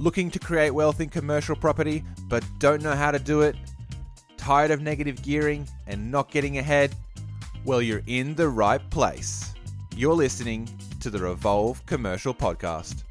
Looking to create wealth in commercial property but don't know how to do it? Tired of negative gearing and not getting ahead? Well, you're in the right place. You're listening to the Revolve Commercial Podcast.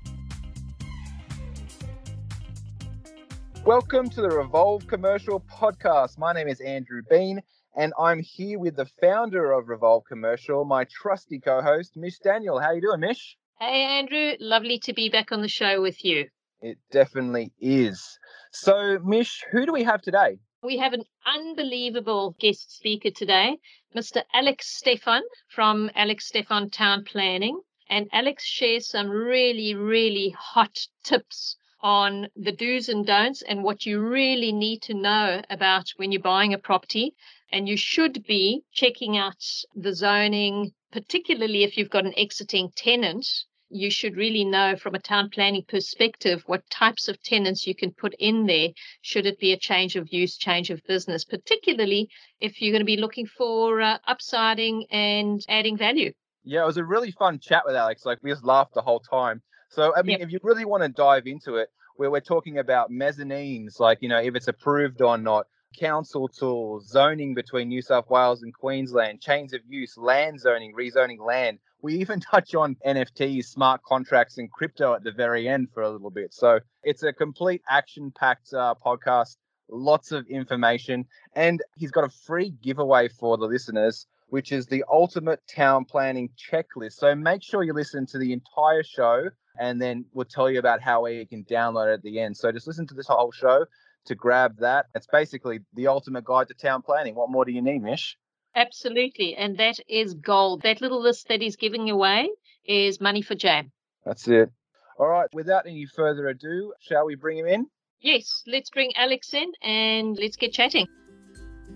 Welcome to the Revolve Commercial Podcast. My name is Andrew Bean, and I'm here with the founder of Revolve Commercial, my trusty co-host, Mish Daniel. How you doing, Mish? Hey, Andrew. Lovely to be back on the show with you. It definitely is. So, Mish, who do we have today? We have an unbelievable guest speaker today, Mr. Alex Stefan from Alex Stefan Town Planning. And Alex shares some really, really hot tips on the do's and don'ts and what you really need to know about when you're buying a property. And you should be checking out the zoning, particularly if you've got an exiting tenant. You should really know from a town planning perspective what types of tenants you can put in there, should it be a change of use, change of business, particularly if you're going to be looking for uh, upsiding and adding value. Yeah, it was a really fun chat with Alex. Like, we just laughed the whole time. So, I mean, yep. if you really want to dive into it, where we're talking about mezzanines, like, you know, if it's approved or not, council tools, zoning between New South Wales and Queensland, change of use, land zoning, rezoning land. We even touch on NFTs, smart contracts, and crypto at the very end for a little bit. So it's a complete action packed uh, podcast, lots of information. And he's got a free giveaway for the listeners, which is the ultimate town planning checklist. So make sure you listen to the entire show and then we'll tell you about how you can download it at the end. So just listen to this whole show to grab that. It's basically the ultimate guide to town planning. What more do you need, Mish? Absolutely. And that is gold. That little list that he's giving away is money for jam. That's it. All right. Without any further ado, shall we bring him in? Yes. Let's bring Alex in and let's get chatting.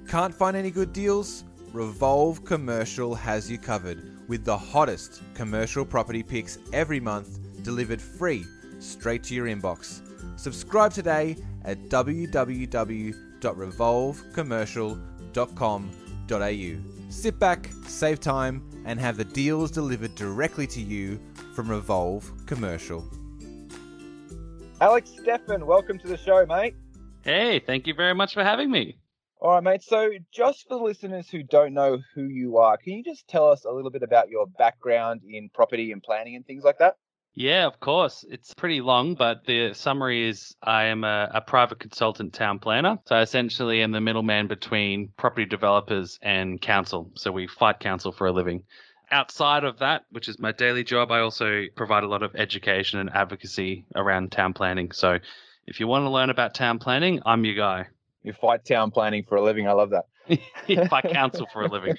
Can't find any good deals? Revolve Commercial has you covered with the hottest commercial property picks every month delivered free straight to your inbox. Subscribe today at www.revolvecommercial.com.au. Sit back, save time, and have the deals delivered directly to you from Revolve Commercial. Alex Stefan, welcome to the show, mate. Hey, thank you very much for having me. All right, mate. So, just for the listeners who don't know who you are, can you just tell us a little bit about your background in property and planning and things like that? Yeah, of course. It's pretty long, but the summary is I am a, a, private consultant town planner. So I essentially am the middleman between property developers and council. So we fight council for a living. Outside of that, which is my daily job, I also provide a lot of education and advocacy around town planning. So if you want to learn about town planning, I'm your guy. You fight town planning for a living. I love that. fight council for a living.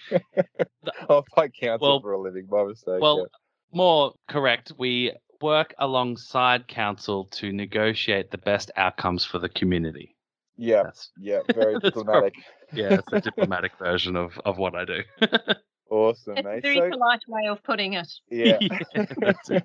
I'll fight council well, for a living. My mistake. Well, yeah more correct, we work alongside council to negotiate the best outcomes for the community. Yeah, that's, yeah, very diplomatic. Probably, yeah, it's a diplomatic version of, of what I do. awesome, it's mate. a very so, polite way of putting it. Yeah. yeah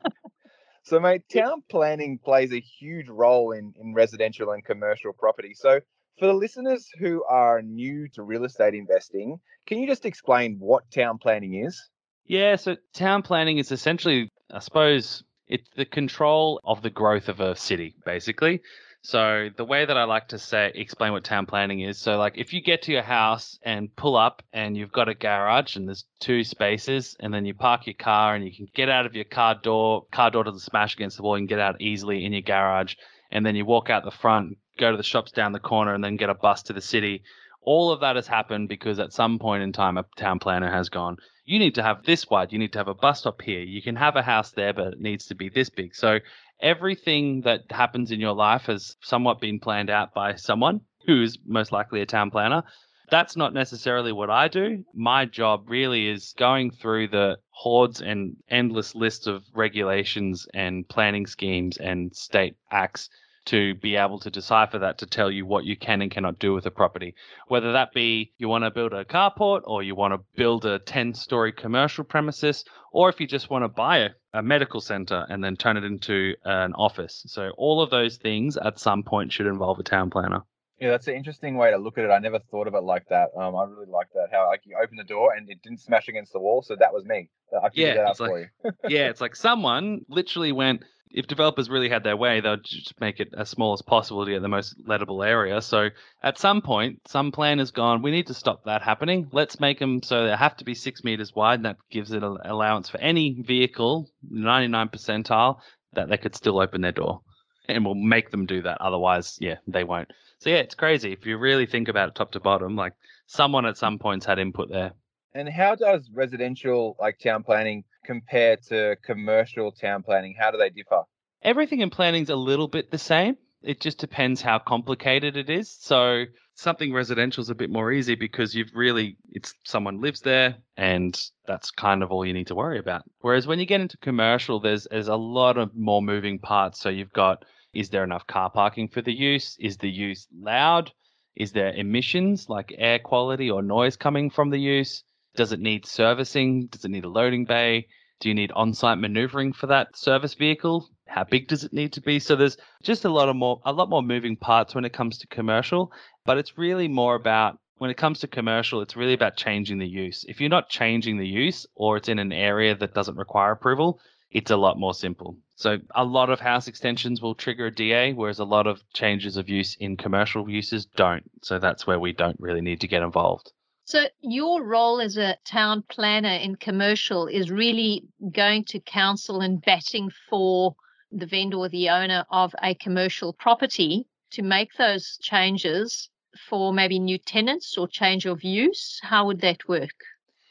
so, mate, town planning plays a huge role in, in residential and commercial property. So, for the listeners who are new to real estate investing, can you just explain what town planning is? Yeah, so town planning is essentially, I suppose, it's the control of the growth of a city, basically. So the way that I like to say explain what town planning is, so like if you get to your house and pull up and you've got a garage and there's two spaces and then you park your car and you can get out of your car door, car door doesn't smash against the wall, you can get out easily in your garage and then you walk out the front, go to the shops down the corner and then get a bus to the city. All of that has happened because at some point in time a town planner has gone, you need to have this wide, you need to have a bus stop here, you can have a house there, but it needs to be this big. So everything that happens in your life has somewhat been planned out by someone who's most likely a town planner. That's not necessarily what I do. My job really is going through the hordes and endless list of regulations and planning schemes and state acts to be able to decipher that to tell you what you can and cannot do with a property. Whether that be you want to build a carport or you want to build a 10 story commercial premises, or if you just want to buy a, a medical center and then turn it into an office. So, all of those things at some point should involve a town planner. Yeah, that's an interesting way to look at it. I never thought of it like that. Um, I really like that. How like you open the door and it didn't smash against the wall, so that was me. I figured yeah, that out like, for you. yeah, it's like someone literally went, if developers really had their way, they'd just make it as small as possible to get the most lettable area. So at some point, some plan has gone, we need to stop that happening. Let's make them so they have to be six meters wide. And that gives it an allowance for any vehicle, 99 percentile, that they could still open their door. And we'll make them do that. Otherwise, yeah, they won't. So yeah, it's crazy. If you really think about it top to bottom, like someone at some points had input there. And how does residential like town planning compare to commercial town planning? How do they differ? Everything in planning's a little bit the same. It just depends how complicated it is. So something residential is a bit more easy because you've really it's someone lives there and that's kind of all you need to worry about. Whereas when you get into commercial, there's there's a lot of more moving parts. So you've got is there enough car parking for the use? Is the use loud? Is there emissions like air quality or noise coming from the use? Does it need servicing? Does it need a loading bay? Do you need on-site maneuvering for that service vehicle? How big does it need to be? So there's just a lot of more a lot more moving parts when it comes to commercial, but it's really more about when it comes to commercial, it's really about changing the use. If you're not changing the use or it's in an area that doesn't require approval, it's a lot more simple. So a lot of house extensions will trigger a DA, whereas a lot of changes of use in commercial uses don't. So that's where we don't really need to get involved. So your role as a town planner in commercial is really going to council and batting for the vendor or the owner of a commercial property to make those changes for maybe new tenants or change of use. How would that work?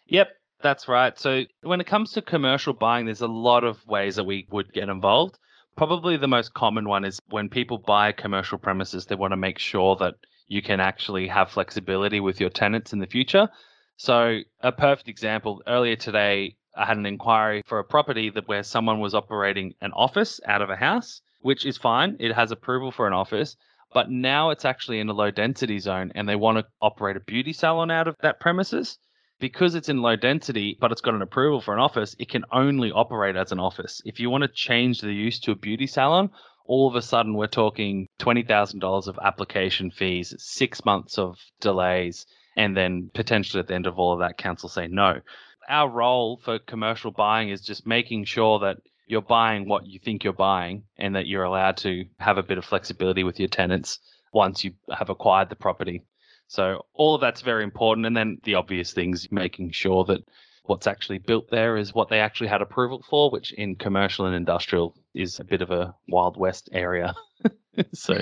Yep, that's right. So when it comes to commercial buying, there's a lot of ways that we would get involved. Probably the most common one is when people buy commercial premises, they want to make sure that you can actually have flexibility with your tenants in the future. So, a perfect example earlier today, I had an inquiry for a property that where someone was operating an office out of a house, which is fine. It has approval for an office, but now it's actually in a low density zone and they want to operate a beauty salon out of that premises. Because it's in low density, but it's got an approval for an office, it can only operate as an office. If you want to change the use to a beauty salon, all of a sudden we're talking $20,000 of application fees, six months of delays, and then potentially at the end of all of that, council say no. Our role for commercial buying is just making sure that you're buying what you think you're buying and that you're allowed to have a bit of flexibility with your tenants once you have acquired the property. So all of that's very important. And then the obvious things, making sure that what's actually built there is what they actually had approval for, which in commercial and industrial is a bit of a wild west area. so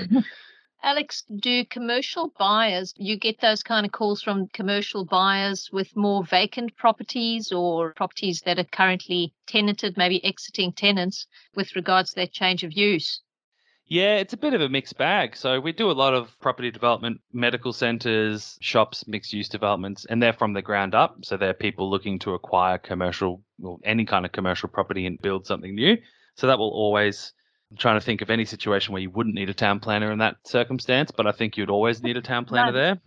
Alex, do commercial buyers, you get those kind of calls from commercial buyers with more vacant properties or properties that are currently tenanted, maybe exiting tenants with regards to that change of use? Yeah, it's a bit of a mixed bag. So we do a lot of property development, medical centers, shops, mixed use developments, and they're from the ground up. So they're people looking to acquire commercial, well, any kind of commercial property and build something new. So that will always I'm trying to think of any situation where you wouldn't need a town planner in that circumstance, but I think you'd always need a town planner there.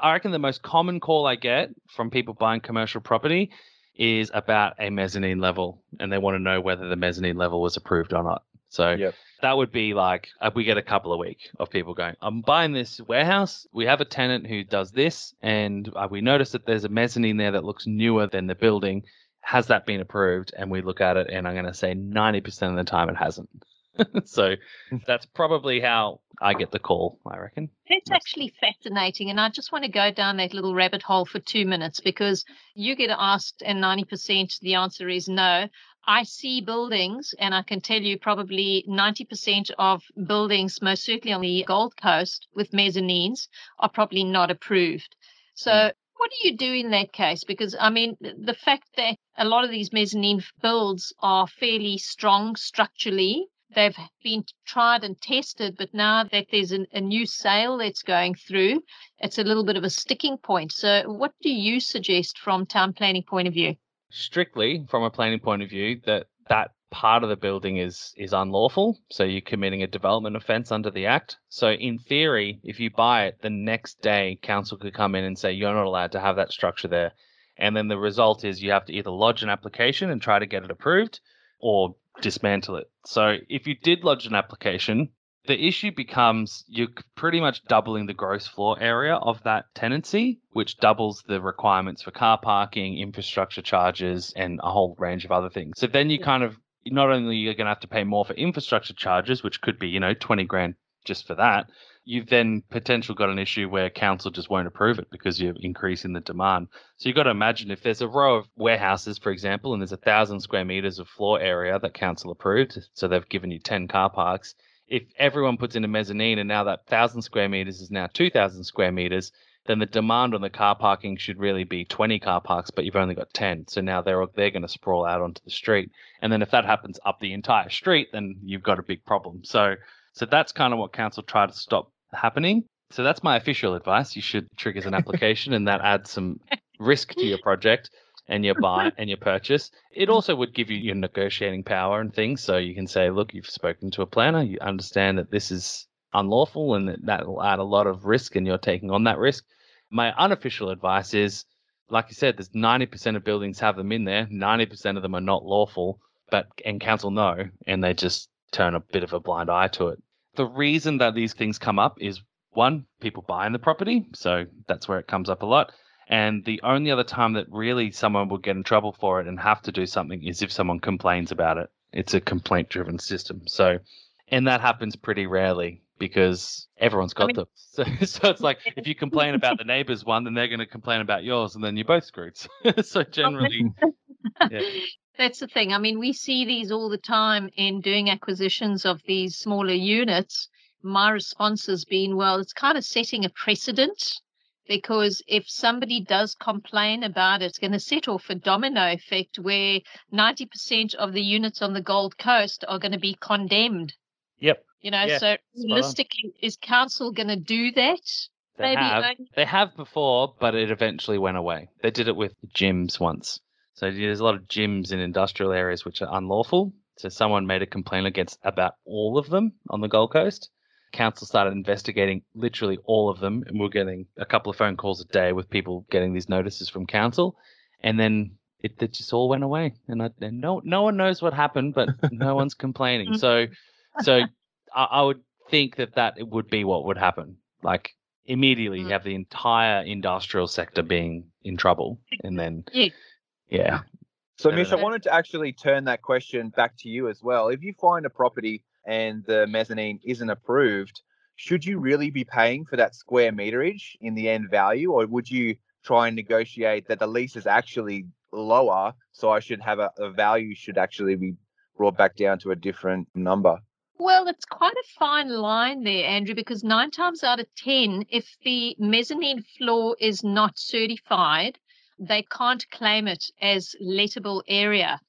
I reckon the most common call I get from people buying commercial property is about a mezzanine level, and they want to know whether the mezzanine level was approved or not. So yep. that would be like uh, we get a couple a week of people going, "I'm buying this warehouse. We have a tenant who does this, and uh, we notice that there's a mezzanine there that looks newer than the building. Has that been approved?" And we look at it, and I'm going to say 90% of the time it hasn't. so that's probably how I get the call, I reckon. That's actually fascinating. And I just want to go down that little rabbit hole for two minutes because you get asked, and 90% the answer is no. I see buildings, and I can tell you probably 90% of buildings, most certainly on the Gold Coast with mezzanines, are probably not approved. So, mm. what do you do in that case? Because, I mean, the fact that a lot of these mezzanine builds are fairly strong structurally, they've been tried and tested, but now that there's an, a new sale that's going through, it's a little bit of a sticking point. So, what do you suggest from town planning point of view? Strictly from a planning point of view that that part of the building is is unlawful so you're committing a development offense under the act. So in theory if you buy it the next day council could come in and say you're not allowed to have that structure there. And then the result is you have to either lodge an application and try to get it approved or dismantle it. So if you did lodge an application the issue becomes you're pretty much doubling the gross floor area of that tenancy, which doubles the requirements for car parking, infrastructure charges, and a whole range of other things. So then you kind of not only you're going to have to pay more for infrastructure charges, which could be, you know, 20 grand just for that, you've then potential got an issue where council just won't approve it because you're increasing the demand. So you've got to imagine if there's a row of warehouses, for example, and there's a thousand square meters of floor area that council approved, so they've given you 10 car parks. If everyone puts in a mezzanine and now that thousand square meters is now 2,000 square meters, then the demand on the car parking should really be 20 car parks, but you've only got 10. So now they're they're going to sprawl out onto the street. And then if that happens up the entire street, then you've got a big problem. So so that's kind of what council tried to stop happening. So that's my official advice. You should trigger an application, and that adds some risk to your project and your buy and your purchase. It mm. also would give you your negotiating power and things. So you can say, look, you've spoken to a planner, you understand that this is unlawful and that, that will add a lot of risk and you're taking on that risk. My unofficial advice is, like you said, there's 90% of buildings have them in there, 90% of them are not lawful, but and council know, and they just turn a bit of a blind eye to it. The reason that these things come up is one, people buying the property, so that's where it comes up a lot. And the only other time that really someone will get in trouble for it and have to do something is if someone complains about it. It's a complaint driven system. So, and that happens pretty rarely because everyone's got I mean, them. So, so it's like if you complain about the neighbor's one, then they're going to complain about yours, and then you're both screwed. so generally, yeah. That's the thing. I mean, we see these all the time in doing acquisitions of these smaller units. My response has been, well, it's kind of setting a precedent because if somebody does complain about it, it's going to set off a domino effect where 90% of the units on the Gold Coast are going to be condemned. Yep. You know, yeah, so realistically, is council going to do that? They Maybe have. They have before, but it eventually went away. They did it with gyms once. So there's a lot of gyms in industrial areas which are unlawful. So someone made a complaint against about all of them on the Gold Coast council started investigating literally all of them, and we are getting a couple of phone calls a day with people getting these notices from council, and then it, it just all went away, and, I, and no no one knows what happened, but no one's complaining. So so I, I, would think that that it would be what would happen, like immediately you mm. have the entire industrial sector being in trouble, and then yeah. yeah. So, Mish, I wanted to actually turn that question back to you as well. If you find a property and the mezzanine isn't approved, should you really be paying for that square meterage in the end value, or would you try and negotiate that the lease is actually lower, so I should have a, a value should actually be brought back down to a different number? Well, it's quite a fine line there, Andrew, because nine times out of 10, if the mezzanine floor is not certified, they can't claim it as lettable area.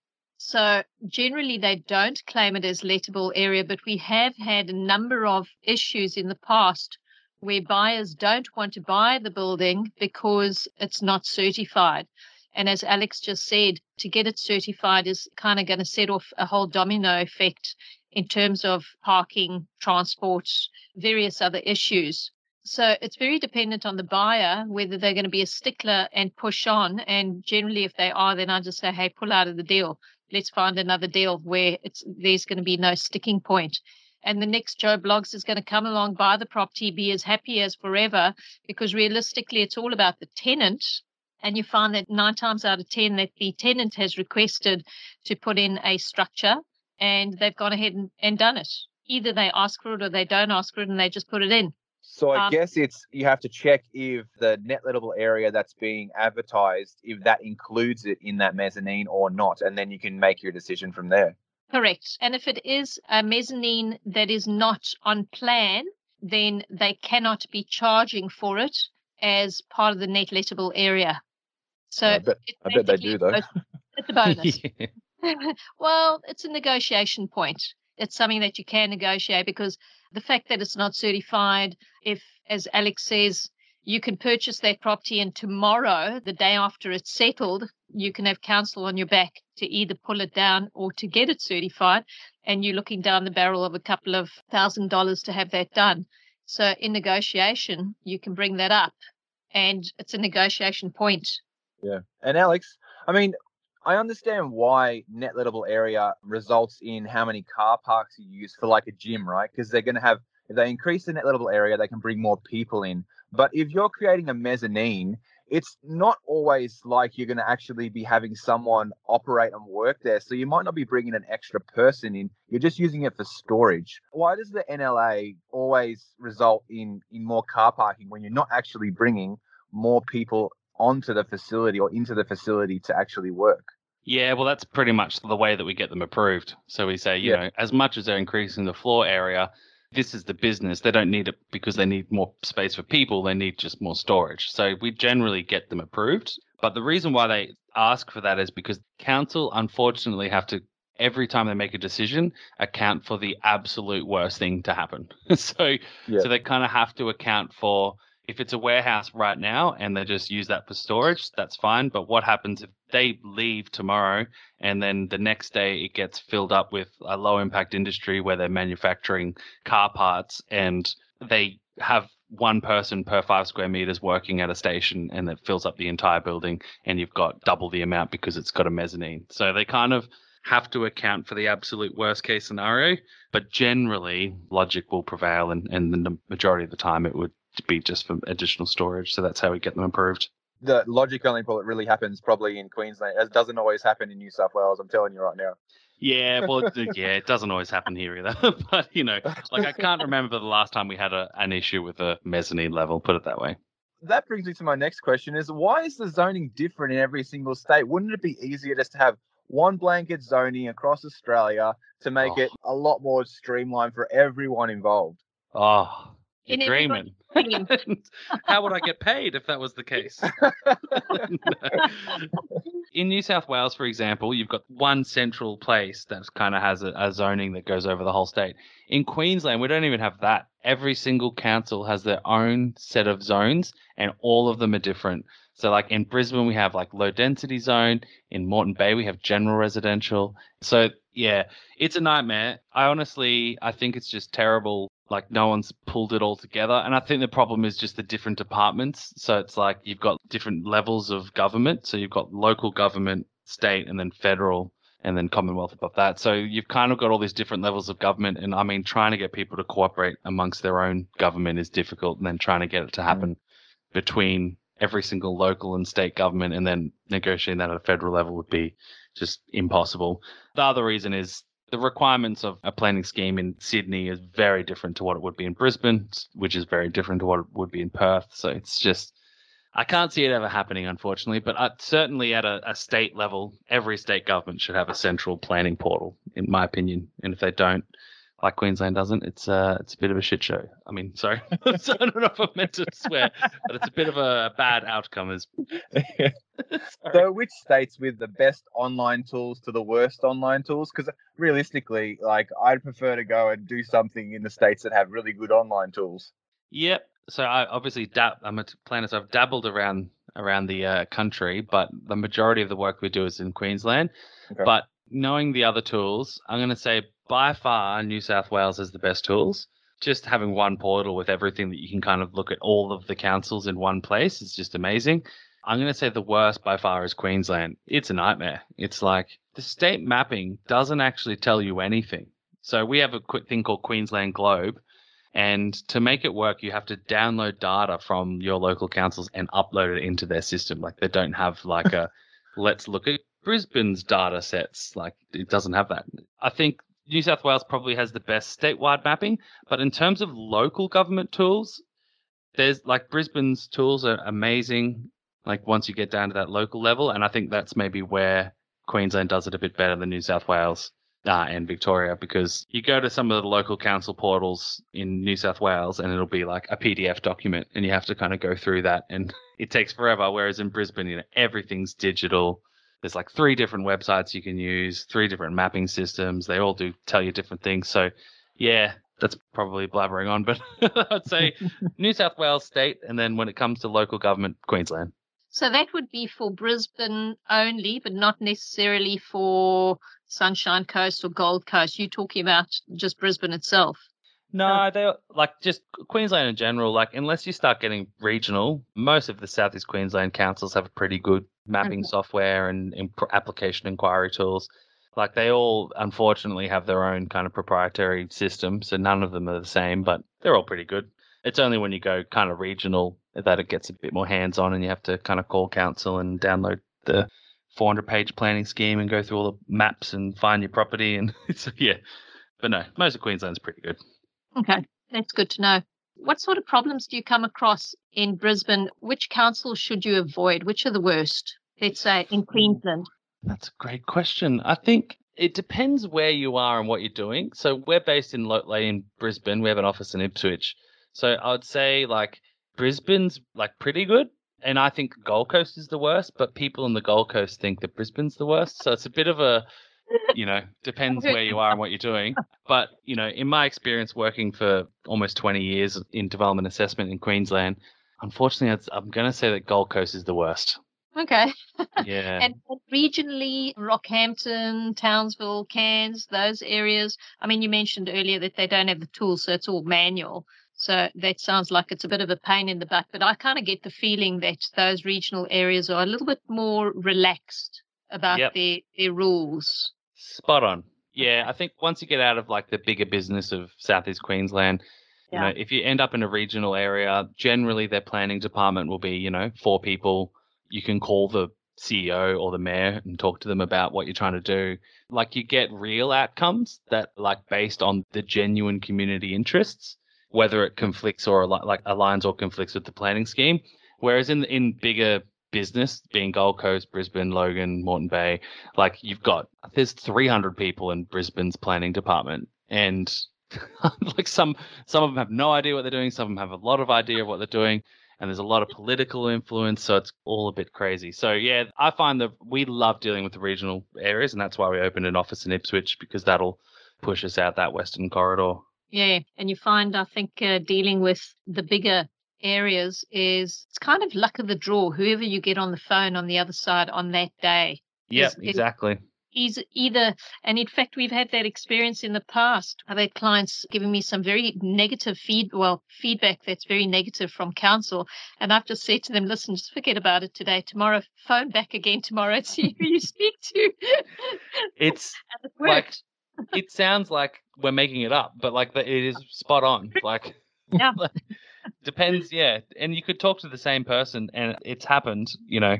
So generally, they don't claim it as lettable area, but we have had a number of issues in the past where buyers don't want to buy the building because it's not certified. And as Alex just said, to get it certified is kind of going to set off a whole domino effect in terms of parking, transport, various other issues. So it's very dependent on the buyer whether they're going to be a stickler and push on. And generally, if they are, then I just say, hey, pull out of the deal let's find another deal where it's there's going to be no sticking point and the next Joe Bloggs is going to come along, buy the property, be as happy as forever, because realistically, it's all about the tenant. And you find that nine times out of 10 that the tenant has requested to put in a structure and they've gone ahead and, and done it. Either they ask for it or they don't ask for it and they just put it in. So I um, guess it's you have to check if the net lettable area that's being advertised, if that includes it in that mezzanine or not, and then you can make your decision from there. Correct. And if it is a mezzanine that is not on plan, then they cannot be charging for it as part of the net lettable area. So I bet, I bet they do though. It's a bonus. well, it's a negotiation point. It's something that you can negotiate because the fact that it's not certified, if, as Alex says, you can purchase that property and tomorrow, the day after it's settled, you can have council on your back to either pull it down or to get it certified. And you're looking down the barrel of a couple of thousand dollars to have that done. So in negotiation, you can bring that up and it's a negotiation point. Yeah. And Alex, I mean, I understand why net lettable area results in how many car parks you use for like a gym, right? Because they're going to have, if they increase the net lettable area, they can bring more people in. But if you're creating a mezzanine, it's not always like you're going to actually be having someone operate and work there. So you might not be bringing an extra person in. You're just using it for storage. Why does the NLA always result in in more car parking when you're not actually bringing more people onto the facility or into the facility to actually work? Yeah, well, that's pretty much the way that we get them approved. So we say, you yeah. know, as much as they're increasing the floor area, this is the business. They don't need it because they need more space for people. They need just more storage. So we generally get them approved. But the reason why they ask for that is because council unfortunately have to every time they make a decision account for the absolute worst thing to happen. so yeah. so they kind of have to account for if it's a warehouse right now and they just use that for storage, that's fine. But what happens if they leave tomorrow and then the next day it gets filled up with a low impact industry where they're manufacturing car parts and they have one person per five square meters working at a station and that fills up the entire building and you've got double the amount because it's got a mezzanine. So they kind of have to account for the absolute worst case scenario, but generally logic will prevail and, and the majority of the time it would be just for additional storage. So that's how we get them approved. The logic only really happens probably in Queensland. It doesn't always happen in New South Wales. I'm telling you right now. Yeah, well, yeah, it doesn't always happen here either. but you know, like I can't remember the last time we had a, an issue with a mezzanine level. Put it that way. That brings me to my next question: Is why is the zoning different in every single state? Wouldn't it be easier just to have one blanket zoning across Australia to make oh. it a lot more streamlined for everyone involved? Oh, you're. How would I get paid if that was the case? In New South Wales, for example, you've got one central place that kind of has a, a, zoning that goes over the whole state. In Queensland, we don't even have that. Every single council has their own set of zones, and all of them are different. So, like in Brisbane, we have like low density zone. In Moreton Bay, we have general residential. So, yeah, it's a nightmare. I honestly, I think it's just terrible like no one's pulled it all together. And I think the problem is just the different departments. So it's like you've got different levels of government. So you've got local government, state, and then federal, and then Commonwealth above that. So you've kind of got all these different levels of government. And I mean, trying to get people to cooperate amongst their own government is difficult. And then trying to get it to mm. happen mm. between every single local and state government and then negotiating that at a federal level would be just impossible. The other reason is the requirements of a planning scheme in Sydney is very different to what it would be in Brisbane, which is very different to what it would be in Perth. So it's just, I can't see it ever happening, unfortunately. But uh, certainly at a, a, state level, every state government should have a central planning portal, in my opinion. And if they don't, like Queensland doesn't, it's uh, it's a bit of a shit show. I mean, sorry, so I don't know if I meant to swear, but it's a bit of a bad outcome. Is so, which states with the best online tools to the worst online tools? Because realistically, like I'd prefer to go and do something in the states that have really good online tools. Yep. So I obviously dab- I'm a planner, so I've dabbled around around the uh, country, but the majority of the work we do is in Queensland. Okay. But knowing the other tools, I'm going to say by far New South Wales has the best tools. Just having one portal with everything that you can kind of look at all of the councils in one place is just amazing. I'm going to say the worst by far is Queensland. It's a nightmare. It's like the state mapping doesn't actually tell you anything. So we have a quick thing called Queensland Globe. And to make it work, you have to download data from your local councils and upload it into their system. Like they don't have like a let's look at Brisbane's data sets. Like it doesn't have that. I think New South Wales probably has the best statewide mapping, but in terms of local government tools, there's like Brisbane's tools are amazing. Like once you get down to that local level, and I think that's maybe where Queensland does it a bit better than New South Wales uh, and Victoria because you go to some of the local council portals in New South Wales and it'll be like a PDF document and you have to kind of go through that and it takes forever. Whereas in Brisbane, you know, everything's digital there's like three different websites you can use, three different mapping systems. They all do tell you different things. So, yeah, that's probably blabbering on, but I'd say New South Wales state, and then when it comes to local government, Queensland. So that would be for Brisbane only, but not necessarily for Sunshine Coast or Gold Coast. You're talking about just Brisbane itself. No, they're like just Queensland in general. Like unless you start getting regional, most of the Southeast Queensland councils have a pretty good mapping mm-hmm. software and, and application inquiry tools. Like they all, unfortunately, have their own kind of proprietary system, so none of them are the same, but they're all pretty good. It's only when you go kind of regional that it gets a bit more hands on and you have to kind of call council and download the 400 page planning scheme and go through all the maps and find your property. And so, yeah. But no, most of Queensland's pretty good. Okay, that's good to know. What sort of problems do you come across in Brisbane? Which councils should you avoid? Which are the worst? Let's say in hmm. Queensland. That's a great question. I think it depends where you are and what you're doing. So we're based in Lotley in Brisbane. We have an office in Ipswich. So I would say like Brisbane's like pretty good. And I think Gold Coast is the worst, but people on the Gold Coast think that Brisbane's the worst. So it's a bit of a, you know, depends where you are and what you're doing. But, you know, in my experience working for almost 20 years in development assessment in Queensland, unfortunately, I'm going to say that Gold Coast is the worst. Okay. Yeah. and regionally, Rockhampton, Townsville, Cairns, those areas. I mean, you mentioned earlier that they don't have the tools, so it's all manual. So that sounds like it's a bit of a pain in the butt, but I kind of get the feeling that those regional areas are a little bit more relaxed about Yep. their, their rules. Spot on. Yeah, I think once you get out of like the bigger business of Southeast Queensland, you know, if you end up in a regional area, generally their planning department will be, you know, four people. You can call the CEO or the mayor and talk to them about what you're trying to do. Like you get real outcomes that like based on the genuine community interests, whether it conflicts or like aligns or conflicts with the planning scheme. Whereas in in bigger business, being Gold Coast, Brisbane, Logan, Moreton Bay, like you've got there's 300 people in Brisbane's planning department and like some some of them have no idea what they're doing some of them have a lot of idea of what they're doing and there's a lot of political influence so it's all a bit crazy. So yeah i find that we love dealing with the regional areas and that's why we opened an office in ipswich because that'll push us out that western corridor. Yeah, and you find, I think, uh, dealing with the bigger areas is it's kind of luck of the draw. Whoever you get on the phone on the other side on that day, yeah Is- is- exactly he's either, and in fact, we've had that experience in the past. I've had clients giving me some very negative feed, well, feedback that's very negative from council, and I've just said to them, listen, just forget about it today. Tomorrow, phone back again tomorrow and see who you speak to. it's it like it sounds like we're making it up but like it is spot on like Yeah. depends yeah and you could talk to the same person and it's happened you know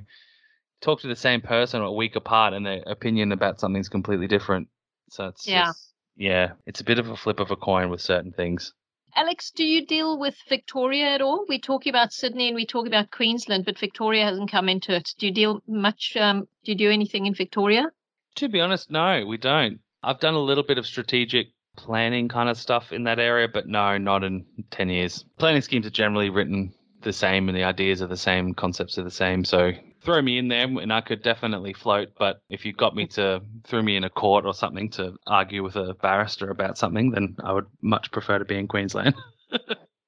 talk to the same person a week apart and their opinion about something's completely different so it's Yeah. just- yeah it's a bit of a flip of a coin with certain things Alex, do you deal with Victoria at all? We talk about Sydney and we talk about Queensland, but Victoria hasn't come into it. Do you deal much? Um, do you do anything in Victoria? To be honest, no, we don't. I've done a little bit of strategic planning kind of stuff in that area, but no, not in 10 years. Planning schemes are generally written the same and the ideas are the same, concepts are the same. So throw me in there and I could definitely float. But if you got me to throw me in a court or something to argue with a barrister about something, then I would much prefer to be in Queensland.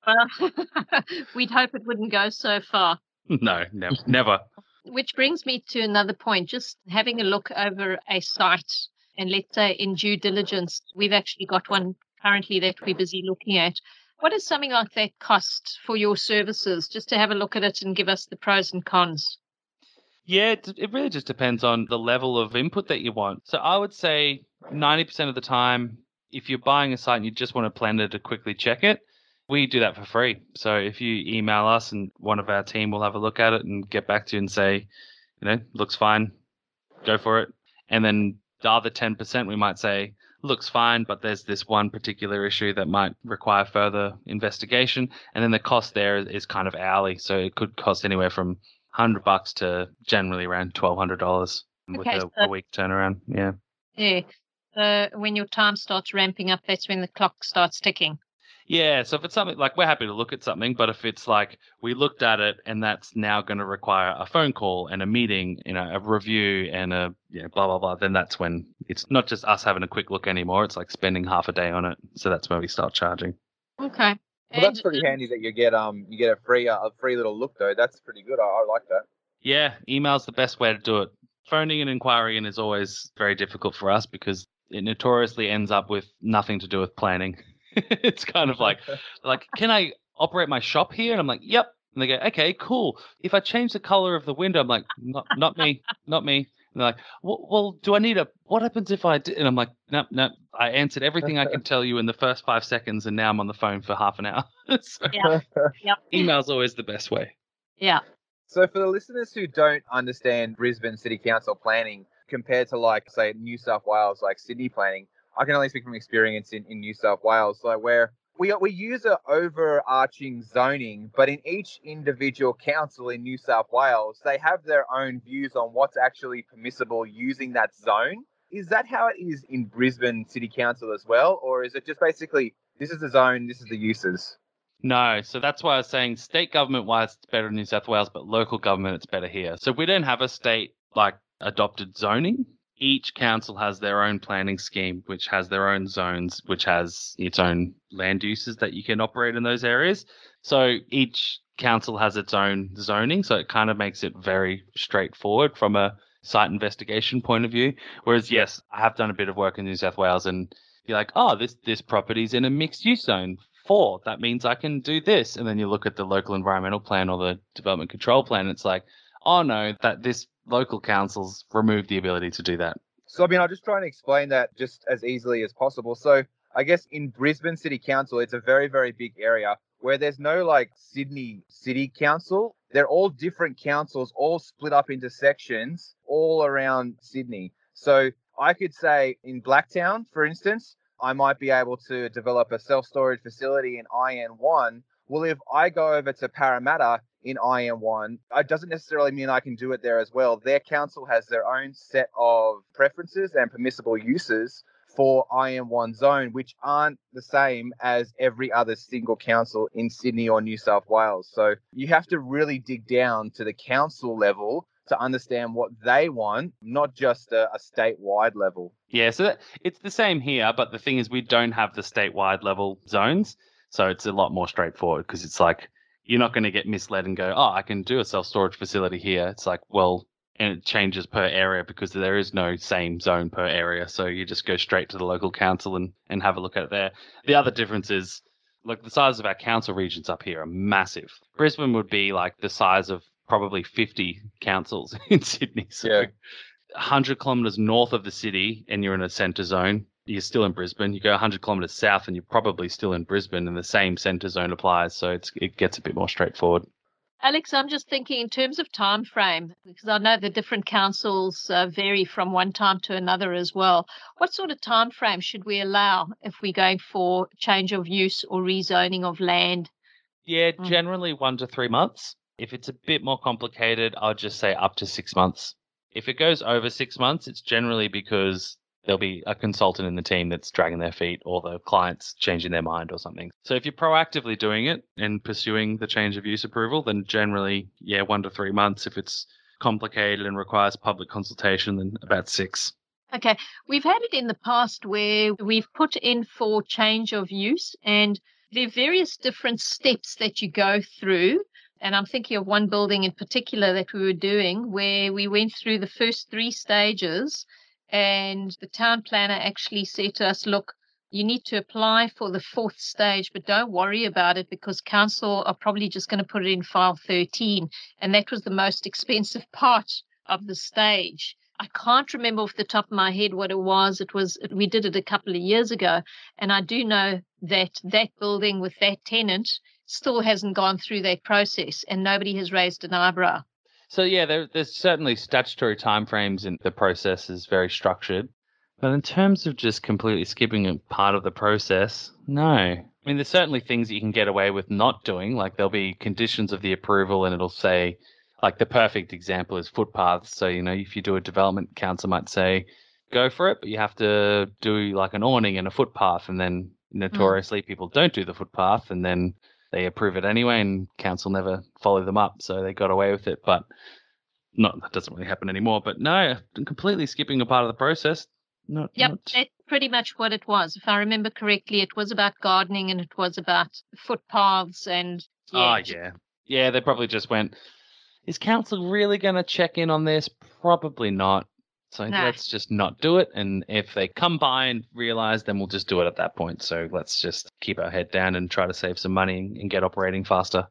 Well, we'd hope it wouldn't go so far. no, never, never. Which brings me to another point. Just having a look over a site, and let's say in due diligence, we've actually got one currently that we're busy looking at. What does something like that cost for your services? Just to have a look at it and give us the pros and cons. Yeah, it, really just depends on the level of input that you want. So I would say 90% of the time, if you're buying a site and you just want a planner to quickly check it, we do that for free. So if you email us and one of our team will have a look at it and get back to you and say, you know, looks fine, go for it. And then the other 10%, we might say, looks fine, but there's this one particular issue that might require further investigation. And then the cost there is, kind of hourly. So it could cost anywhere from hundred bucks to generally around twelve hundred dollars with Okay, a, so- a week turnaround. Yeah. Yeah. So when your time starts ramping up, that's when the clock starts ticking. Yeah, so if it's something like we're happy to look at something, but if it's like we looked at it and that's now going to require a phone call and a meeting, you know, a review and a you know, blah blah blah, then that's when it's not just us having a quick look anymore. It's like spending half a day on it. So that's when we start charging. Okay. Well, that's pretty handy that you get um you get a free uh, a free little look though. That's pretty good. I, I like that. Yeah, email's the best way to do it. Phoning and inquiring is always very difficult for us because it notoriously ends up with nothing to do with planning. it's kind of like like, can I operate my shop here? And I'm like, yep. And they go, okay, cool. If I change the color of the window, I'm like, not, not me, not me. And they're like, well, well, do I need a? What happens if I? Do? And I'm like, nope, nope. I answered everything I could tell you in the first five seconds, and now I'm on the phone for half an hour. so Yeah. Yep. email's always the best way. Yeah. So for the listeners who don't understand Brisbane City Council planning compared to like say New South Wales, like Sydney planning, I can only speak from experience in, in New South Wales, like where we we use a overarching zoning, but in each individual council in New South Wales, they have their own views on what's actually permissible using that zone. Is that how it is in Brisbane City Council as well, or is it just basically this is the zone, this is the uses? No, so that's why I was saying state government wise it's better in New South Wales, but local government it's better here. So we don't have a state like adopted zoning. Each council has their own planning scheme, which has their own zones, which has its own land uses that you can operate in those areas. So each council has its own zoning, so it kind of makes it very straightforward from a site investigation point of view. Whereas yes, I have done a bit of work in New South Wales and you're like, oh, this this property's in a mixed use zone four. That means I can do this. And then you look at the local environmental plan or the development control plan, it's like, oh no, that this local councils remove the ability to do that. So I mean, I'll just try and explain that just as easily as possible. So I guess in Brisbane City Council, it's a very, very big area where there's no like Sydney City Council. They're all different councils, all split up into sections all around Sydney. So I could say in Blacktown, for instance, I might be able to develop a self storage facility in IN1. Well, if I go over to Parramatta in IN1, it doesn't necessarily mean I can do it there as well. Their council has their own set of preferences and permissible uses for IN1 zone, which aren't the same as every other single council in Sydney or New South Wales. So you have to really dig down to the council level to understand what they want, not just a, a statewide level. Yeah, so that, it's the same here, but the thing is, we don't have the statewide level zones. So it's a lot more straightforward because it's like, you're not going to get misled and go, oh, I can do a self storage facility here. It's like, well, and it changes per area because there is no same zone per area. So you just go straight to the local council and, and have a look at it there. The other difference is, like, the size of our council regions up here are massive. Brisbane would be like the size of probably 50 councils in Sydney. So Yeah. 100 kilometers north of the city and you're in a center zone, you're still in Brisbane. You go 100 kilometers south and you're probably still in Brisbane and the same center zone applies. So it's, it gets a bit more straightforward. Alex, I'm just thinking in terms of time frame, because I know the different councils uh, vary from one time to another as well. What sort of time frame should we allow if we're going for change of use or rezoning of land? Yeah, Mm. generally one to three months. If it's a bit more complicated, I'll just say up to six months. If it goes over six months, it's generally because there'll be a consultant in the team that's dragging their feet or the client's changing their mind or something. So if you're proactively doing it and pursuing the change of use approval, then generally, yeah, one to three months. If it's complicated and requires public consultation, then about six. Okay, we've had it in the past where we've put in for change of use, and there are various different steps that you go through. And I'm thinking of one building in particular that we were doing where we went through the first three stages, and the town planner actually said to us, Look, you need to apply for the fourth stage, but don't worry about it because council are probably just going to put it in file 13. And that was the most expensive part of the stage. I can't remember off the top of my head what it was. It was we did it a couple of years ago, and I do know that that building with that tenant still hasn't gone through that process, and nobody has raised an eyebrow. So yeah, there, there's certainly statutory timeframes and the process is very structured. But in terms of just completely skipping a part of the process, no. I mean, there's certainly things that you can get away with not doing. Like there'll be conditions of the approval, and it'll say, like the perfect example is footpaths. So you know, if you do a development, council might say, go for it, but you have to do like an awning and a footpath, and then mm. notoriously people don't do the footpath, and then they approve it anyway, and council never follow them up, so they got away with it. But not that doesn't really happen anymore. But no, completely skipping a part of the process. Not, Yep, not- that's pretty much what it was. If I remember correctly, it was about gardening and it was about footpaths and Yeah. Oh yeah, yeah. They probably just went. Is council really going to check in on this? Probably not. So Nah. let's just not do it. And if they come by and realize, then we'll just do it at that point. So let's just keep our head down and try to save some money and get operating faster.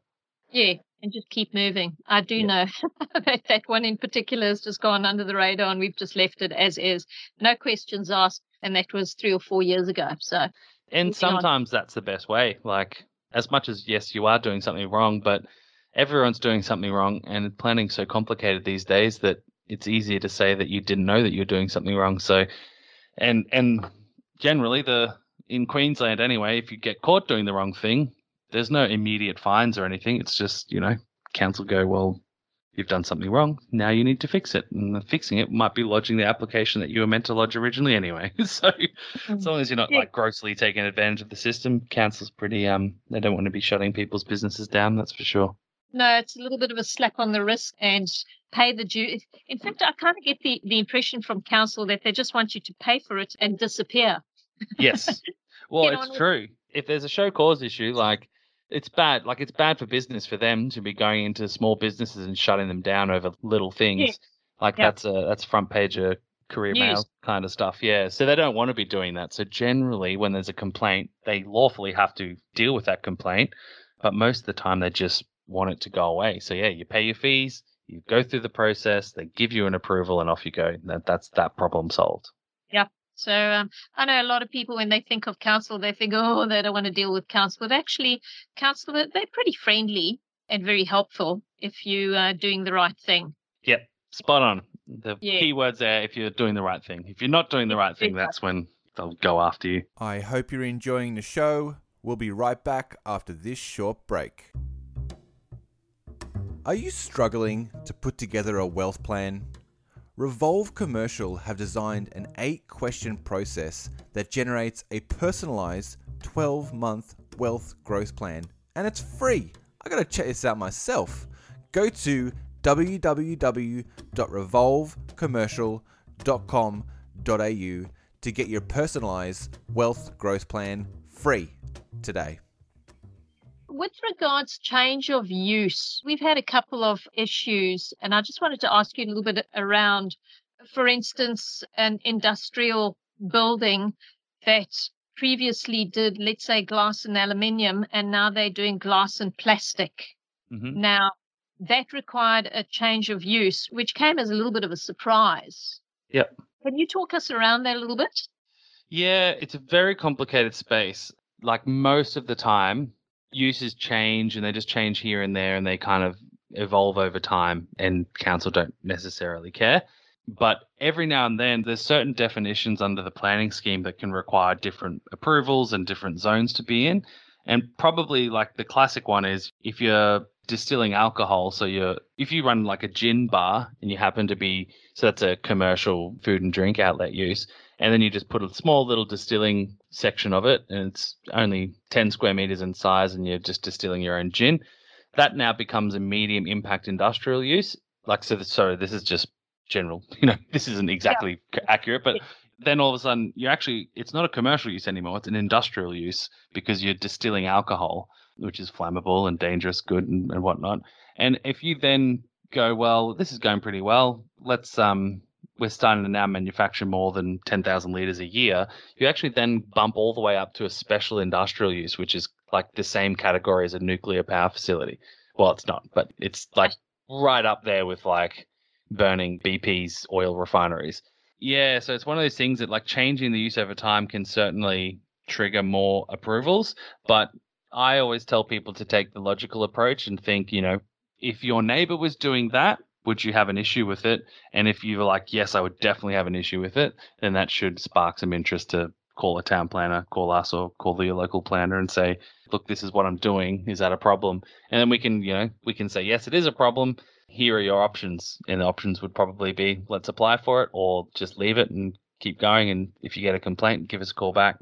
Yeah, and just keep moving. I do Yeah. know that that one in particular has just gone under the radar and we've just left it as is. No questions asked. And that was three or four years ago. So, And Moving on. sometimes that's the best way. Like, as much as, yes, you are doing something wrong, but everyone's doing something wrong. And planning's so complicated these days that it's easier to say that you didn't know that you're doing something wrong. So, and, and generally, the, in Queensland anyway, if you get caught doing the wrong thing, there's no immediate fines or anything. It's just, you know, council go, well, you've done something wrong. Now you need to fix it. And the fixing it might be lodging the application that you were meant to lodge originally anyway. so, as long as you're not like grossly taking advantage of the system, council's pretty um they don't want to be shutting people's businesses down, that's for sure. No, it's a little bit of a slap on the wrist and pay the due. In fact, I kind of get the, the impression from council that they just want you to pay for it and disappear. Yes. Well, it's true. If there's a show cause issue, like it's bad. Like it's bad for business for them to be going into small businesses and shutting them down over little things. Like Yeah. that's a that's front page of Courier News. mail kind of stuff. Yeah. So they don't want to be doing that. So generally when there's a complaint, they lawfully have to deal with that complaint. But most of the time they just want it to go away. So yeah, you pay your fees, you go through the process, they give you an approval and off you go. That that's that problem solved. Yeah. So um, I know a lot of people when they think of council, they think, oh, they don't want to deal with council. But actually, council they're they're pretty friendly and very helpful if you are doing the right thing. Yep, spot on. The Yeah. key words there if you're doing the right thing. If you're not doing the right thing, that's when they'll go after you. I hope you're enjoying the show. We'll be right back after this short break. Are you struggling to put together a wealth plan? Revolve Commercial have designed an eight question process that generates a personalized 12 month wealth growth plan. And it's free. I gotta check this out myself. Go to www.revolvecommercial.com.au to get your personalized wealth growth plan free today. With regards change of use, we've had a couple of issues, and I just wanted to ask you a little bit around, for instance, an industrial building that previously did, let's say, glass and aluminium, and now they're doing glass and plastic. hmm Now, that required a change of use, which came as a little bit of a surprise. Yep. Can you talk us around that a little bit? Yeah, it's a very complicated space. Like most of the time, uses change and they just change here and there and they kind of evolve over time and council don't necessarily care. But every now and then there's certain definitions under the planning scheme that can require different approvals and different zones to be in. And probably like the classic one is if you're distilling alcohol, so you're if you run like a gin bar and you happen to be so that's a commercial food and drink outlet use, and then you just put a small little distilling section of it and it's only 10 square meters in size and you're just distilling your own gin. That now becomes a medium impact industrial use. Like so sorry this is just general you know this isn't exactly c accurate but then all of a sudden you're actually it's not a commercial use anymore it's an industrial use because you're distilling alcohol which is flammable and dangerous good and, and whatnot. And if you then go well this is going pretty well let's um we're starting to now manufacture more than 10,000 liters a year, you actually then bump all the way up to a special industrial use, which is like the same category as a nuclear power facility. Well, it's not, but it's like right up there with like burning BP's oil refineries. Yeah, so it's one of those things that like changing the use over time can certainly trigger more approvals, but I always tell people to take the logical approach and think, you know, if your neighbor was doing that, would you have an issue with it? And if you were like, yes, I would definitely have an issue with it, then that should spark some interest to call a town planner, call us, or call the local planner and say, look, this is what I'm doing. Is that a problem? And then we can, you know, we can say, yes, it is a problem. Here are your options. And the options would probably be let's apply for it or just leave it and keep going. And if you get a complaint, give us a call back.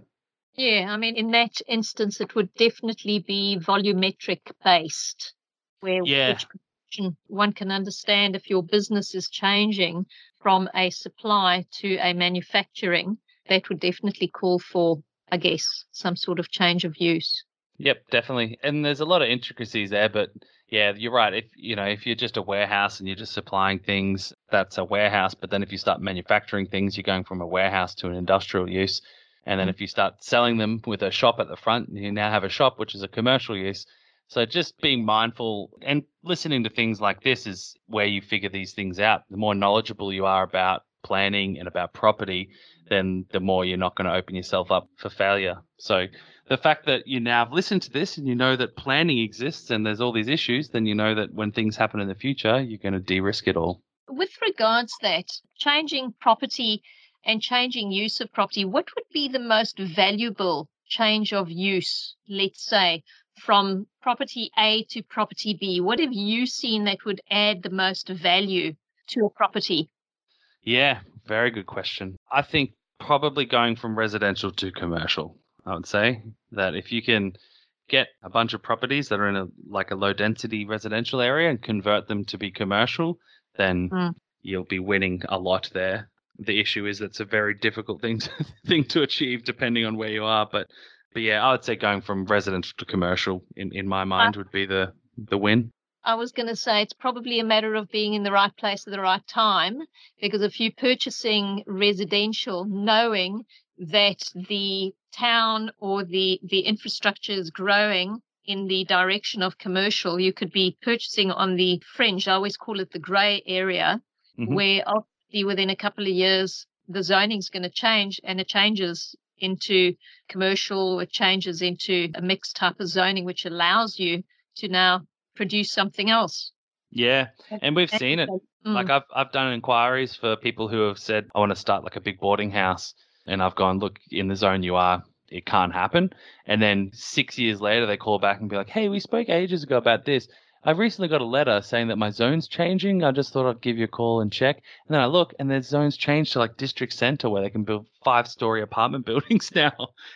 Yeah, I mean, in that instance, it would definitely be volumetric based, where Yeah. which can- one can understand if your business is changing from a supply to a manufacturing, that would definitely call for, I guess, some sort of change of use. Yep, definitely. And there's a lot of intricacies there, but yeah, you're right. If you know, if you're just a warehouse and you're just supplying things, that's a warehouse. But then if you start manufacturing things, you're going from a warehouse to an industrial use. And then mm. if you start selling them with a shop at the front, you now have a shop, which is a commercial use. So just being mindful and listening to things like this is where you figure these things out. The more knowledgeable you are about planning and about property, then the more you're not going to open yourself up for failure. So the fact that you now have listened to this and you know that planning exists and there's all these issues, then you know that when things happen in the future, you're going to de-risk it all. With regards that changing property and changing use of property, what would be the most valuable change of use, let's say, from property A to property B? What have you seen that would add the most value to a property? Yeah, very good question. I think probably going from residential to commercial. I would say that if you can get a bunch of properties that are in a like a low density residential area and convert them to be commercial, then mm. you'll be winning a lot there. The issue is that's a very difficult thing to, thing to achieve depending on where you are, but but yeah, I would say going from residential to commercial in, in my mind uh, would be the the win. I was going to say it's probably a matter of being in the right place at the right time because if you're purchasing residential, knowing that the town or the the infrastructure is growing in the direction of commercial, you could be purchasing on the fringe. I always call it the grey area, mm-hmm. where obviously within a couple of years the zoning is going to change and it changes into commercial, it changes into a mixed type of zoning, which allows you to now produce something else. Yeah, and we've seen it. Mm. Like I've I've done inquiries for people who have said I want to start like a big boarding house, and I've gone look in the zone you are, it can't happen. And then six years later, they call back and be like, Hey, we spoke ages ago about this. I've recently got a letter saying that my zone's changing. I just thought I'd give you a call and check. And then I look, and their zone's changed to like district center where they can build five story apartment buildings now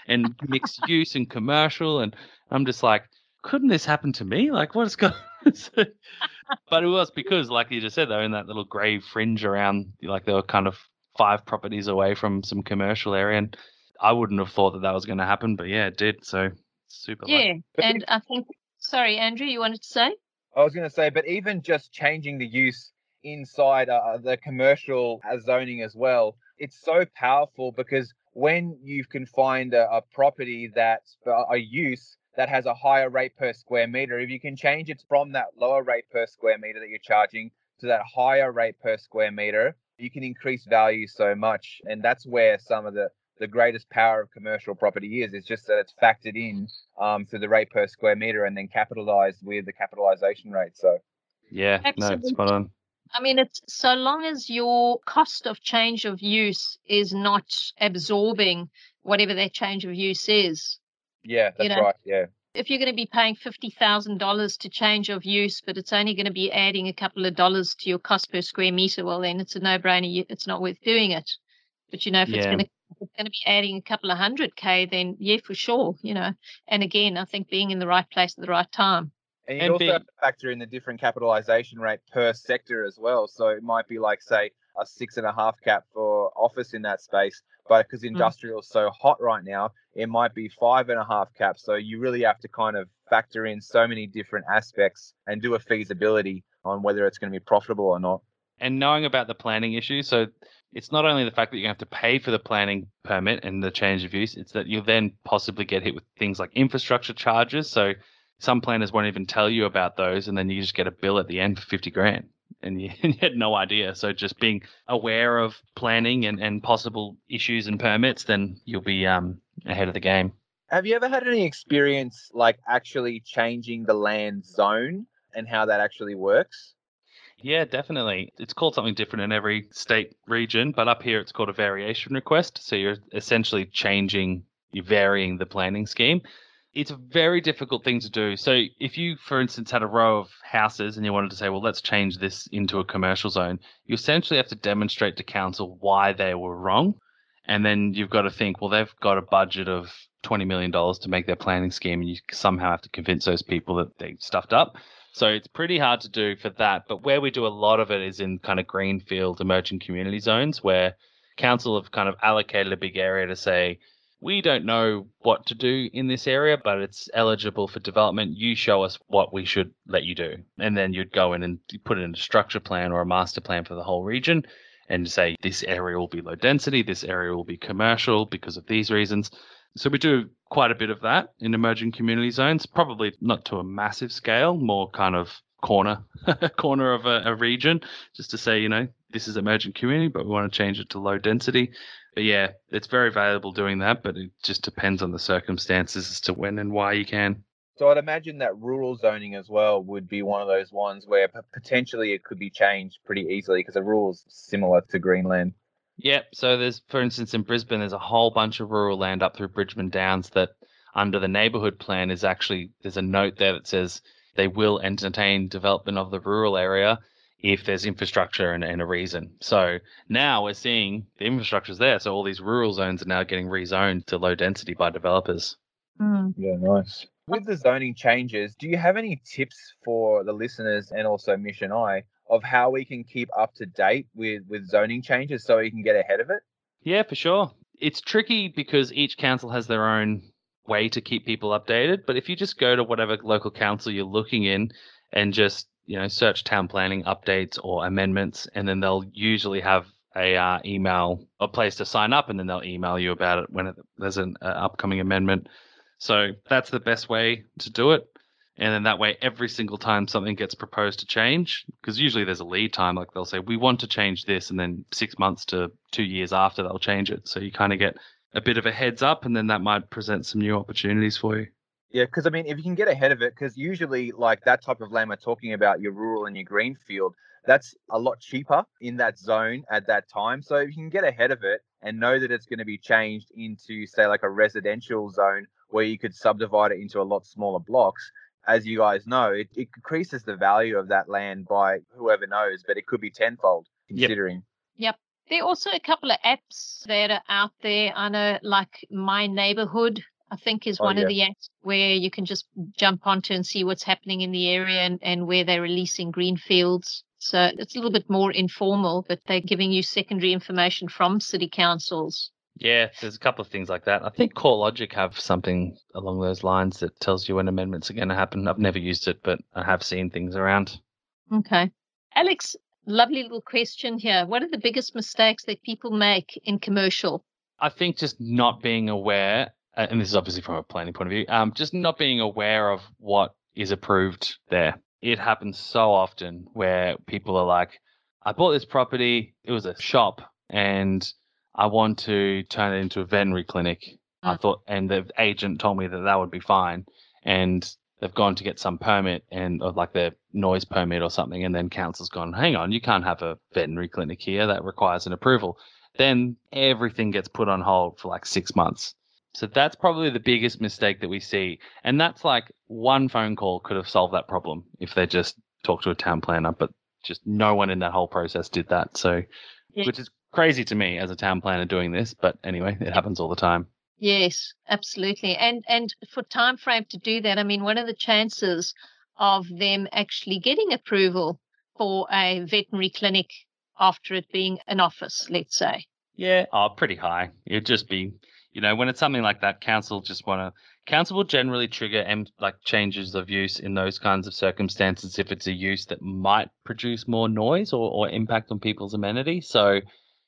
and mixed use and commercial. And I'm just like, couldn't this happen to me? Like, what is going but it was because, like you just said, they're in that little grey fringe around, like they were kind of five properties away from some commercial area. And I wouldn't have thought that that was going to happen, but yeah, it did. So super. Yeah. Lucky. And I think, sorry, Andrew, you wanted to say? I was going to say, but even just changing the use inside uh, the commercial zoning as well, it's so powerful because when you can find a, a property that's a use that has a higher rate per square meter, if you can change it from that lower rate per square meter that you're charging to that higher rate per square meter, you can increase value so much. And that's where some of the the greatest power of commercial property is. It's just that it's factored in um, to the rate per square meter and then capitalized with the capitalization rate. So, yeah, Absolutely. no, spot on. I mean, it's so long as your cost of change of use is not absorbing whatever that change of use is. Yeah, that's you know? right. Yeah. If you're going to be paying fifty thousand dollars to change of use, but it's only going to be adding a couple of dollars to your cost per square meter, well, then it's a no-brainer. It's not worth doing it. But you know, if yeah. it's going to it's going to be adding a couple of hundred k, then yeah, for sure. You know, and again, I think being in the right place at the right time. And you and also being... have to factor in the different capitalization rate per sector as well. So it might be like, say, a six and a half cap for office in that space, but because mm. industrial is so hot right now, it might be five and a half caps. So you really have to kind of factor in so many different aspects and do a feasibility on whether it's going to be profitable or not. And knowing about the planning issue, so it's not only the fact that you have to pay for the planning permit and the change of use, it's that you'll then possibly get hit with things like infrastructure charges. So some planners won't even tell you about those, and then you just get a bill at the end for 50 grand and you, you, had no idea. So just being aware of planning and, and possible issues and permits, then you'll be um, ahead of the game. Have you ever had any experience like actually changing the land zone and how that actually works? Yeah, definitely. It's called something different in every state region, but up here it's called a variation request. So you're essentially changing, you're varying the planning scheme it's a very difficult thing to do. So if you, for instance, had a row of houses and you wanted to say, well, let's change this into a commercial zone, you essentially have to demonstrate to council why they were wrong. And then you've got to think, well, they've got a budget of $20 million to make their planning scheme, and you somehow have to convince those people that they stuffed up. So it's pretty hard to do for that. But where we do a lot of it is in kind of greenfield emerging community zones where council have kind of allocated a big area to say, we don't know what to do in this area, but it's eligible for development. You show us what we should let you do. And then you'd go in and put it in a structure plan or a master plan for the whole region and say this area will be low density, this area will be commercial because of these reasons. So we do quite a bit of that in emerging community zones, probably not to a massive scale, more kind of corner corner of a, a, region, just to say, you know, this is emerging community, but we want to change it to low density. But yeah, it's very valuable doing that, but it just depends on the circumstances as to when and why you can. So I'd imagine that rural zoning as well would be one of those ones where potentially it could be changed pretty easily because the rules similar to Greenland. Yep. So there's, for instance, in Brisbane, there's a whole bunch of rural land up through Bridgeman Downs that, under the neighbourhood plan, is actually there's a note there that says they will entertain development of the rural area if there's infrastructure and, and a reason. So now we're seeing the infrastructure's there. So all these rural zones are now getting rezoned to low density by developers. Mm. Yeah, nice. With the zoning changes, do you have any tips for the listeners and also Mish and I of how we can keep up to date with, with zoning changes so we can get ahead of it? Yeah, for sure. It's tricky because each council has their own way to keep people updated. But if you just go to whatever local council you're looking in and just you know search town planning updates or amendments, and then they'll usually have a uh, email a place to sign up, and then they'll email you about it when it, there's an uh, upcoming amendment. So that's the best way to do it. And then that way, every single time something gets proposed to change, because usually there's a lead time, like they'll say, we want to change this, and then six months to two years after they'll change it. So you kind of get a bit of a heads up, and then that might present some new opportunities for you. Yeah, because I mean, if you can get ahead of it, because usually, like that type of land we're talking about, your rural and your greenfield, that's a lot cheaper in that zone at that time. So if you can get ahead of it and know that it's going to be changed into, say, like a residential zone where you could subdivide it into a lot smaller blocks, as you guys know, it, it increases the value of that land by whoever knows, but it could be tenfold considering. Yep. yep. There are also a couple of apps that are out there. I know, like My Neighborhood, I think, is oh, one yeah. of the apps where you can just jump onto and see what's happening in the area and, and where they're releasing green fields. So it's a little bit more informal, but they're giving you secondary information from city councils. Yeah, there's a couple of things like that. I think CoreLogic have something along those lines that tells you when amendments are going to happen. I've never used it, but I have seen things around. Okay. Alex, lovely little question here. What are the biggest mistakes that people make in commercial? I think just not being aware, and this is obviously from a planning point of view, um, just not being aware of what is approved there. It happens so often where people are like, I bought this property, it was a shop, and I want to turn it into a veterinary clinic. Mm. I thought, and the agent told me that that would be fine. And they've gone to get some permit and or like their noise permit or something, and then council's gone, hang on, you can't have a veterinary clinic here. That requires an approval. Then everything gets put on hold for like six months. So that's probably the biggest mistake that we see. And that's like one phone call could have solved that problem if they just talked to a town planner, but just no one in that whole process did that. So, yeah. which is crazy to me as a town planner doing this, but anyway, it happens all the time. Yes, absolutely. And and for time frame to do that, I mean, what are the chances of them actually getting approval for a veterinary clinic after it being an office, let's say? Yeah, oh, pretty high. It'd just be, you know, when it's something like that, council just want to. Council will generally trigger M, like changes of use in those kinds of circumstances if it's a use that might produce more noise or, or impact on people's amenity. So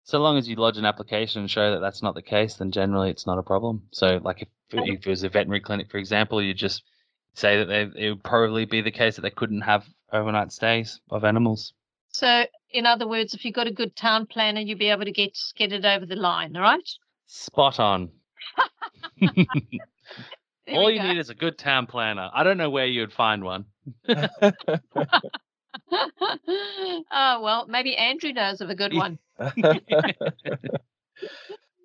so long as you lodge an application and show that that's not the case, then generally it's not a problem. So, like if, if it was a veterinary clinic, for example, you just say that they, it would probably be the case that they couldn't have overnight stays of animals. So, in other words, if you've got a good town planner, you'll be able to get get it over the line, all right? Spot on. All you go. need is a good town planner. I don't know where you'd find one. oh well, maybe Andrew knows of a good one.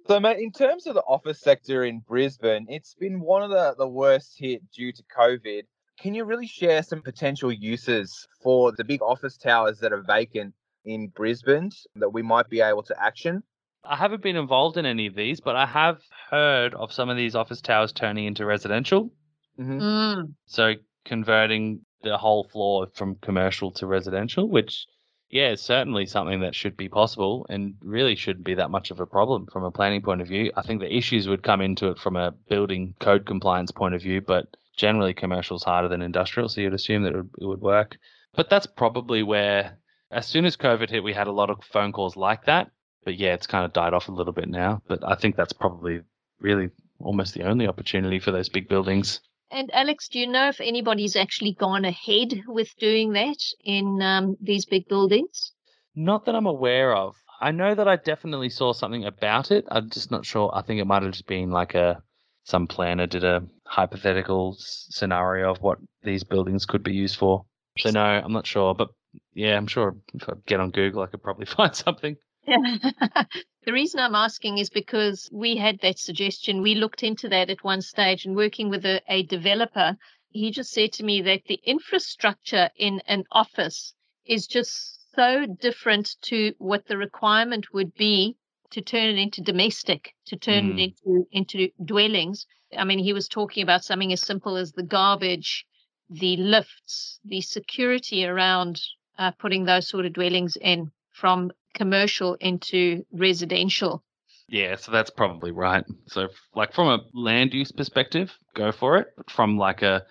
so, mate, in terms of the office sector in Brisbane, it's been one of the, the worst hit due to COVID. Can you really share some potential uses for the big office towers that are vacant in Brisbane that we might be able to action? I haven't been involved in any of these, but I have heard of some of these office towers turning into residential. Mm-hmm. Mm. So converting the whole floor from commercial to residential, which yeah, is certainly something that should be possible and really shouldn't be that much of a problem from a planning point of view. I think the issues would come into it from a building code compliance point of view, but generally commercial is harder than industrial, so you'd assume that it would, it would work. But that's probably where, as soon as COVID hit, we had a lot of phone calls like that. But yeah, it's kind of died off a little bit now. But I think that's probably really almost the only opportunity for those big buildings. And Alex, do you know if anybody's actually gone ahead with doing that in um, these big buildings? Not that I'm aware of. I know that I definitely saw something about it. I'm just not sure. I think it might have just been like a some planner did a hypothetical scenario of what these buildings could be used for. So no, I'm not sure. But yeah, I'm sure if I get on Google, I could probably find something. the reason I'm asking is because we had that suggestion. We looked into that at one stage and working with a, a developer, he just said to me that the infrastructure in an office is just so different to what the requirement would be to turn it into domestic, to turn mm. it into into dwellings. I mean, he was talking about something as simple as the garbage, the lifts, the security around uh, putting those sort of dwellings in from commercial into residential. Yeah, so that's probably right. So, like from a land use perspective, go for it. But from like a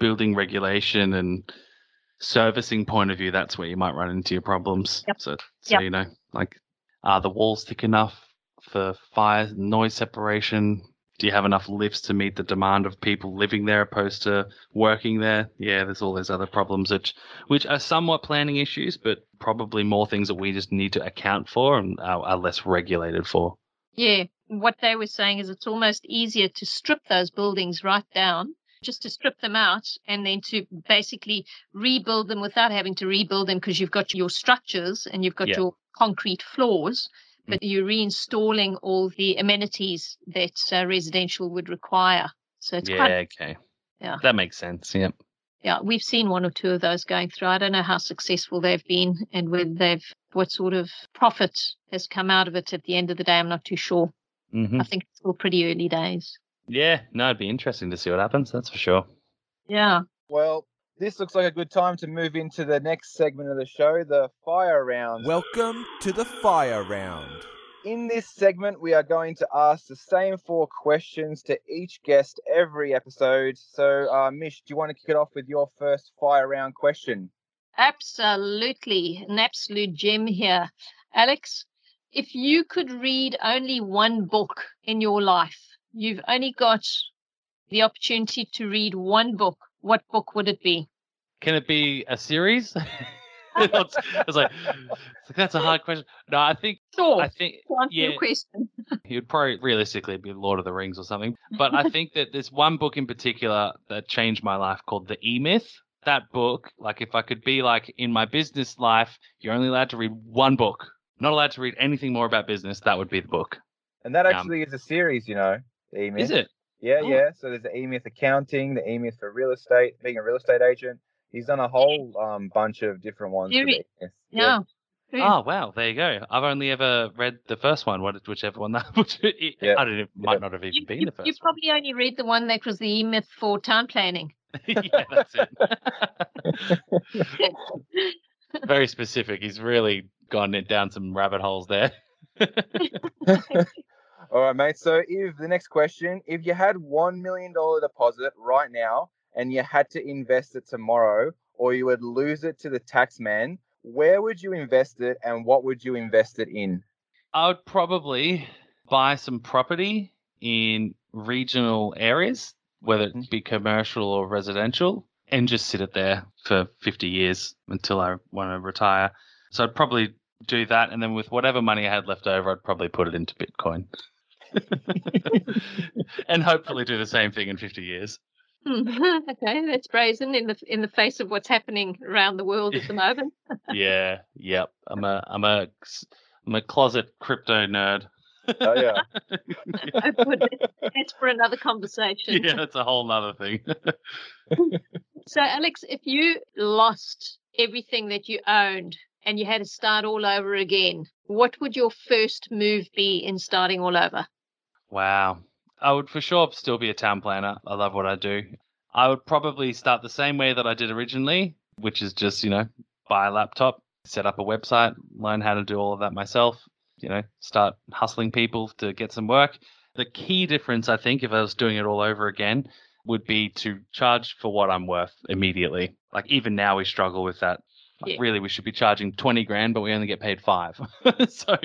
building regulation and servicing point of view, that's where you might run into your problems. Yep. So, so yep. you know, like, are the walls thick enough for fire noise separation? Do you have enough lifts to meet the demand of people living there opposed to working there? Yeah, there's all those other problems which which are somewhat planning issues, but probably more things that we just need to account for and are, are less regulated for. Yeah, what they were saying is it's almost easier to strip those buildings right down just to strip them out and then to basically rebuild them without having to rebuild them because you've got your structures and you've got yeah. your concrete floors. But you're reinstalling all the amenities that uh, residential would require. So it's yeah, quite, okay. Yeah. That makes sense. Yeah. Yeah, we've seen one or two of those going through. I don't know how successful they've been and whether they've what sort of profit has come out of it at the end of the day. I'm not too sure. Mm-hmm. I think it's still pretty early days. Yeah, no, it'd be interesting to see what happens. That's for sure. Yeah. Well, this looks like a good time to move into the next segment of the show, the fire round. Welcome to the fire round. In this segment, we are going to ask the same four questions to each guest every episode. So, uh, Mish, do you want to kick it off with your first fire round question? Absolutely. An absolute gem here. Alex, if you could read only one book in your life, you've only got the opportunity to read one book, what book would it be? Can it be a series? I was like, that's a hard question. No, I think. Sure. I think. yeah, your question. He would probably realistically be Lord of the Rings or something. But I think that there's one book in particular that changed my life called The E Myth. That book, like, if I could be like in my business life, you're only allowed to read one book. Not allowed to read anything more about business. That would be the book. And that actually um, is a series, you know. The E Myth. Is it? Yeah, oh. yeah. So there's the E Myth accounting, the E Myth for real estate, being a real estate agent. He's done a whole um, bunch of different ones. Really? Yeah. Oh wow, there you go. I've only ever read the first one, whichever one that which it, yeah. I don't know, might yeah. not have even you, been you, the first. You probably one. only read the one that was the E Myth for town planning. yeah, that's it. Very specific. He's really gone down some rabbit holes there. All right, mate. So, if the next question, if you had one million dollar deposit right now and you had to invest it tomorrow, or you would lose it to the tax man, where would you invest it, and what would you invest it in? I would probably buy some property in regional areas, whether it mm-hmm. be commercial or residential, and just sit it there for 50 years until I want to retire. So I'd probably do that, and then with whatever money I had left over, I'd probably put it into Bitcoin. and hopefully do the same thing in 50 years. okay, that's brazen in the in the face of what's happening around the world at the moment. yeah, yep. I'm a I'm a I'm a closet crypto nerd. Oh yeah. Oh, that's for another conversation. Yeah, that's a whole other thing. so Alex, if you lost everything that you owned and you had to start all over again, what would your first move be in starting all over? Wow. I would for sure still be a town planner. I love what I do. I would probably start the same way that I did originally, which is just, you know, buy a laptop, set up a website, learn how to do all of that myself, you know, start hustling people to get some work. The key difference, I think, if I was doing it all over again, would be to charge for what I'm worth immediately. Like even now we struggle with that yeah. Really, we should be charging 20 grand, but we only get paid five. so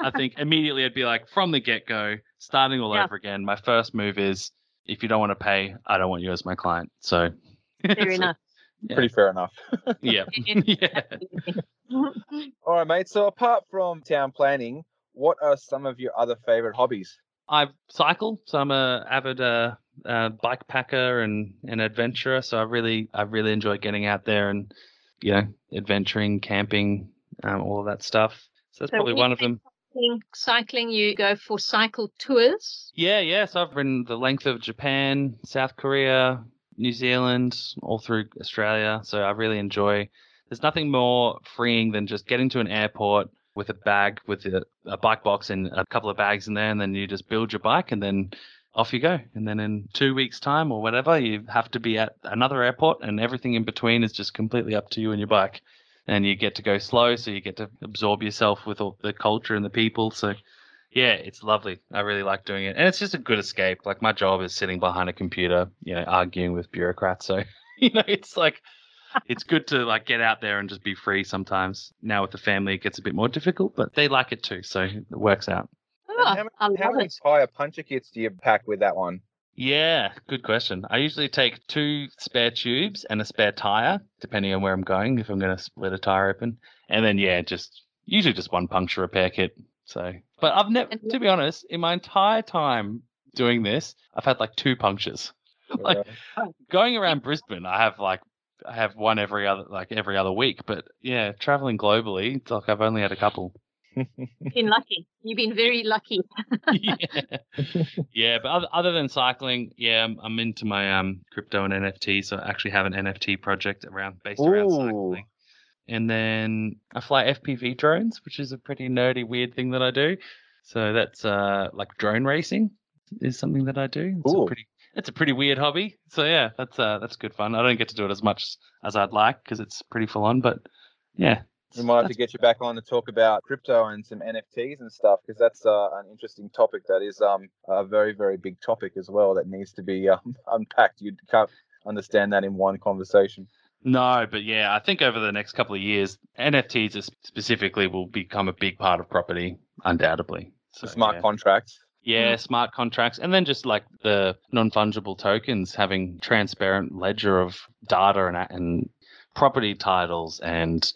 I think immediately I'd be like, from the get go, starting all Yeah. over again. My first move is if you don't want to pay, I don't want you as my client. So Fair So, enough. Yeah. Pretty fair enough. Yeah. yeah. All right, mate. So apart from town planning, what are some of your other favorite hobbies? I cycle, so I'm a avid uh, uh, bike packer and an adventurer. So I really, I really enjoy getting out there and you know, adventuring, camping, um, all of that stuff. So that's So probably one of them. Cycling- Cycling, you go for cycle tours. Yeah, yeah. So I've ridden the length of Japan, South Korea, New Zealand, all through Australia. So I really enjoy. There's nothing more freeing than just getting to an airport with a bag with a, a bike box and a couple of bags in there, and then you just build your bike, and then off you go. And then in two weeks' time or whatever, you have to be at another airport, and everything in between is just completely up to you and your bike. And you get to go slow, so you get to absorb yourself with all the culture and the people. So yeah, it's lovely. I really like doing it. And it's just a good escape. Like my job is sitting behind a computer, you know, arguing with bureaucrats. So, you know, it's like it's good to like get out there and just be free sometimes. Now with the family it gets a bit more difficult, but they like it too, so it works out. Oh, how, ah, many- how many it. tire puncher kits do you pack with that one? Yeah, good question. I usually take two spare tubes and a spare tire, depending on where I'm going, if I'm going to split a tire open. And then yeah, just usually just one puncture repair kit. So, but I've never, to be honest, in my entire time doing this, I've had like two punctures. Like, going around Brisbane, I have like I have one every other like every other week. But yeah, traveling globally, it's like I've only had a couple. You've been lucky. You've been very lucky. yeah, yeah. But other, other than cycling, yeah, I'm, I'm into my um crypto and NFT. So I actually have an NFT project around based around Ooh. cycling. And then I fly FPV drones, which is a pretty nerdy, weird thing that I do. So that's uh like drone racing is something that I do. It's Cool. a pretty it's a pretty weird hobby. So yeah, that's uh that's good fun. I don't get to do it as much as I'd like because it's pretty full on, but yeah. We might have to get you back on to talk about crypto and some NFTs and stuff because that's uh, an interesting topic. That is um a very very big topic as well that needs to be um, unpacked. You can't understand that in one conversation. No, but yeah, I think over the next couple of years, NFTs specifically will become a big part of property, undoubtedly. So, smart yeah. contracts. Yeah, smart contracts, and then just like the non-fungible tokens, having transparent ledger of data and and property titles and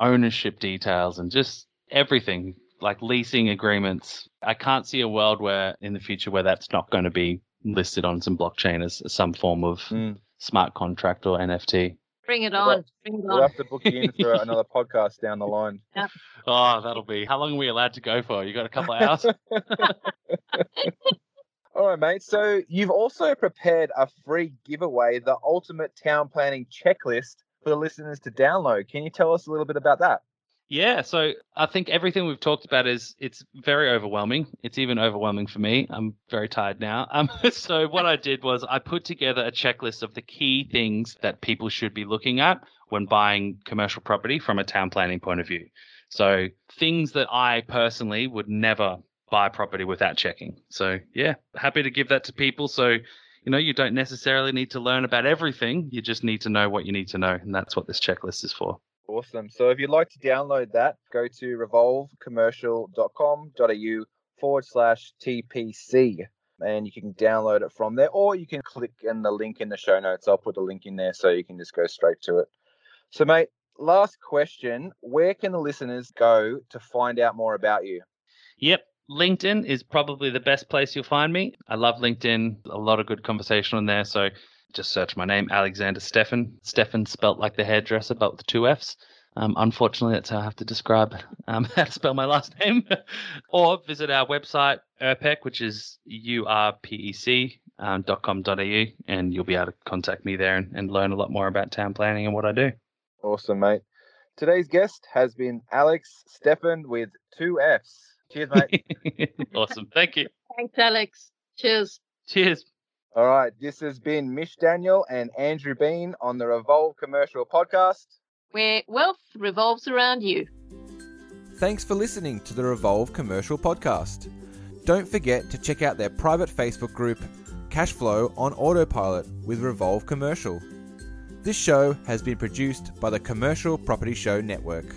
ownership details and just everything like leasing agreements. I can't see a world where in the future where that's not going to be listed on some blockchain as some form of Mm. smart contract or NFT. Bring it Well, on. Bring it We'll on. have to book you in for another podcast down the line. Oh, that'll be how long are we allowed to go for? You got a couple of hours? All right, mate. So you've also prepared a free giveaway, the ultimate town planning checklist for the listeners to download. Can you tell us a little bit about that? Yeah, so I think everything we've talked about is it's very overwhelming. It's even overwhelming for me. I'm very tired now. Um, so what I did was I put together a checklist of the key things that people should be looking at when buying commercial property from a town planning point of view. So things that I personally would never buy property without checking. So yeah, happy to give that to people. So you know, you don't necessarily need to learn about everything. You just need to know what you need to know, and that's what this checklist is for. Awesome. So if you'd like to download that, go to revolvecommercial.com.au forward slash TPC and you can download it from there or you can click in the link in the show notes. I'll put the link in there so you can just go straight to it. So, mate, last question Where can the listeners go to find out more about you? Yep. LinkedIn is probably the best place you'll find me. I love LinkedIn. A lot of good conversation on there. So just search my name, Alexander Steffan. Steffan spelt like the hairdresser, but with two F's. Um, unfortunately, that's how I have to describe um, how to spell my last name. or visit our website, URPEC, which is U-R-P-E-C um, dot com dot and you'll be able to contact me there and, and learn a lot more about town planning and what I do. Awesome, mate. Today's guest has been Alex Steffan with two F's. Cheers, mate. awesome. Thank you. Thanks, Alex. Cheers. Cheers. All right, this has been Mish Daniel and Andrew Bean on the Revolve Commercial Podcast. Where wealth revolves around you. Thanks for listening to the Revolve Commercial Podcast. Don't forget to check out their private Facebook group, Cashflow on Autopilot with Revolve Commercial. This show has been produced by the Commercial Property Show Network.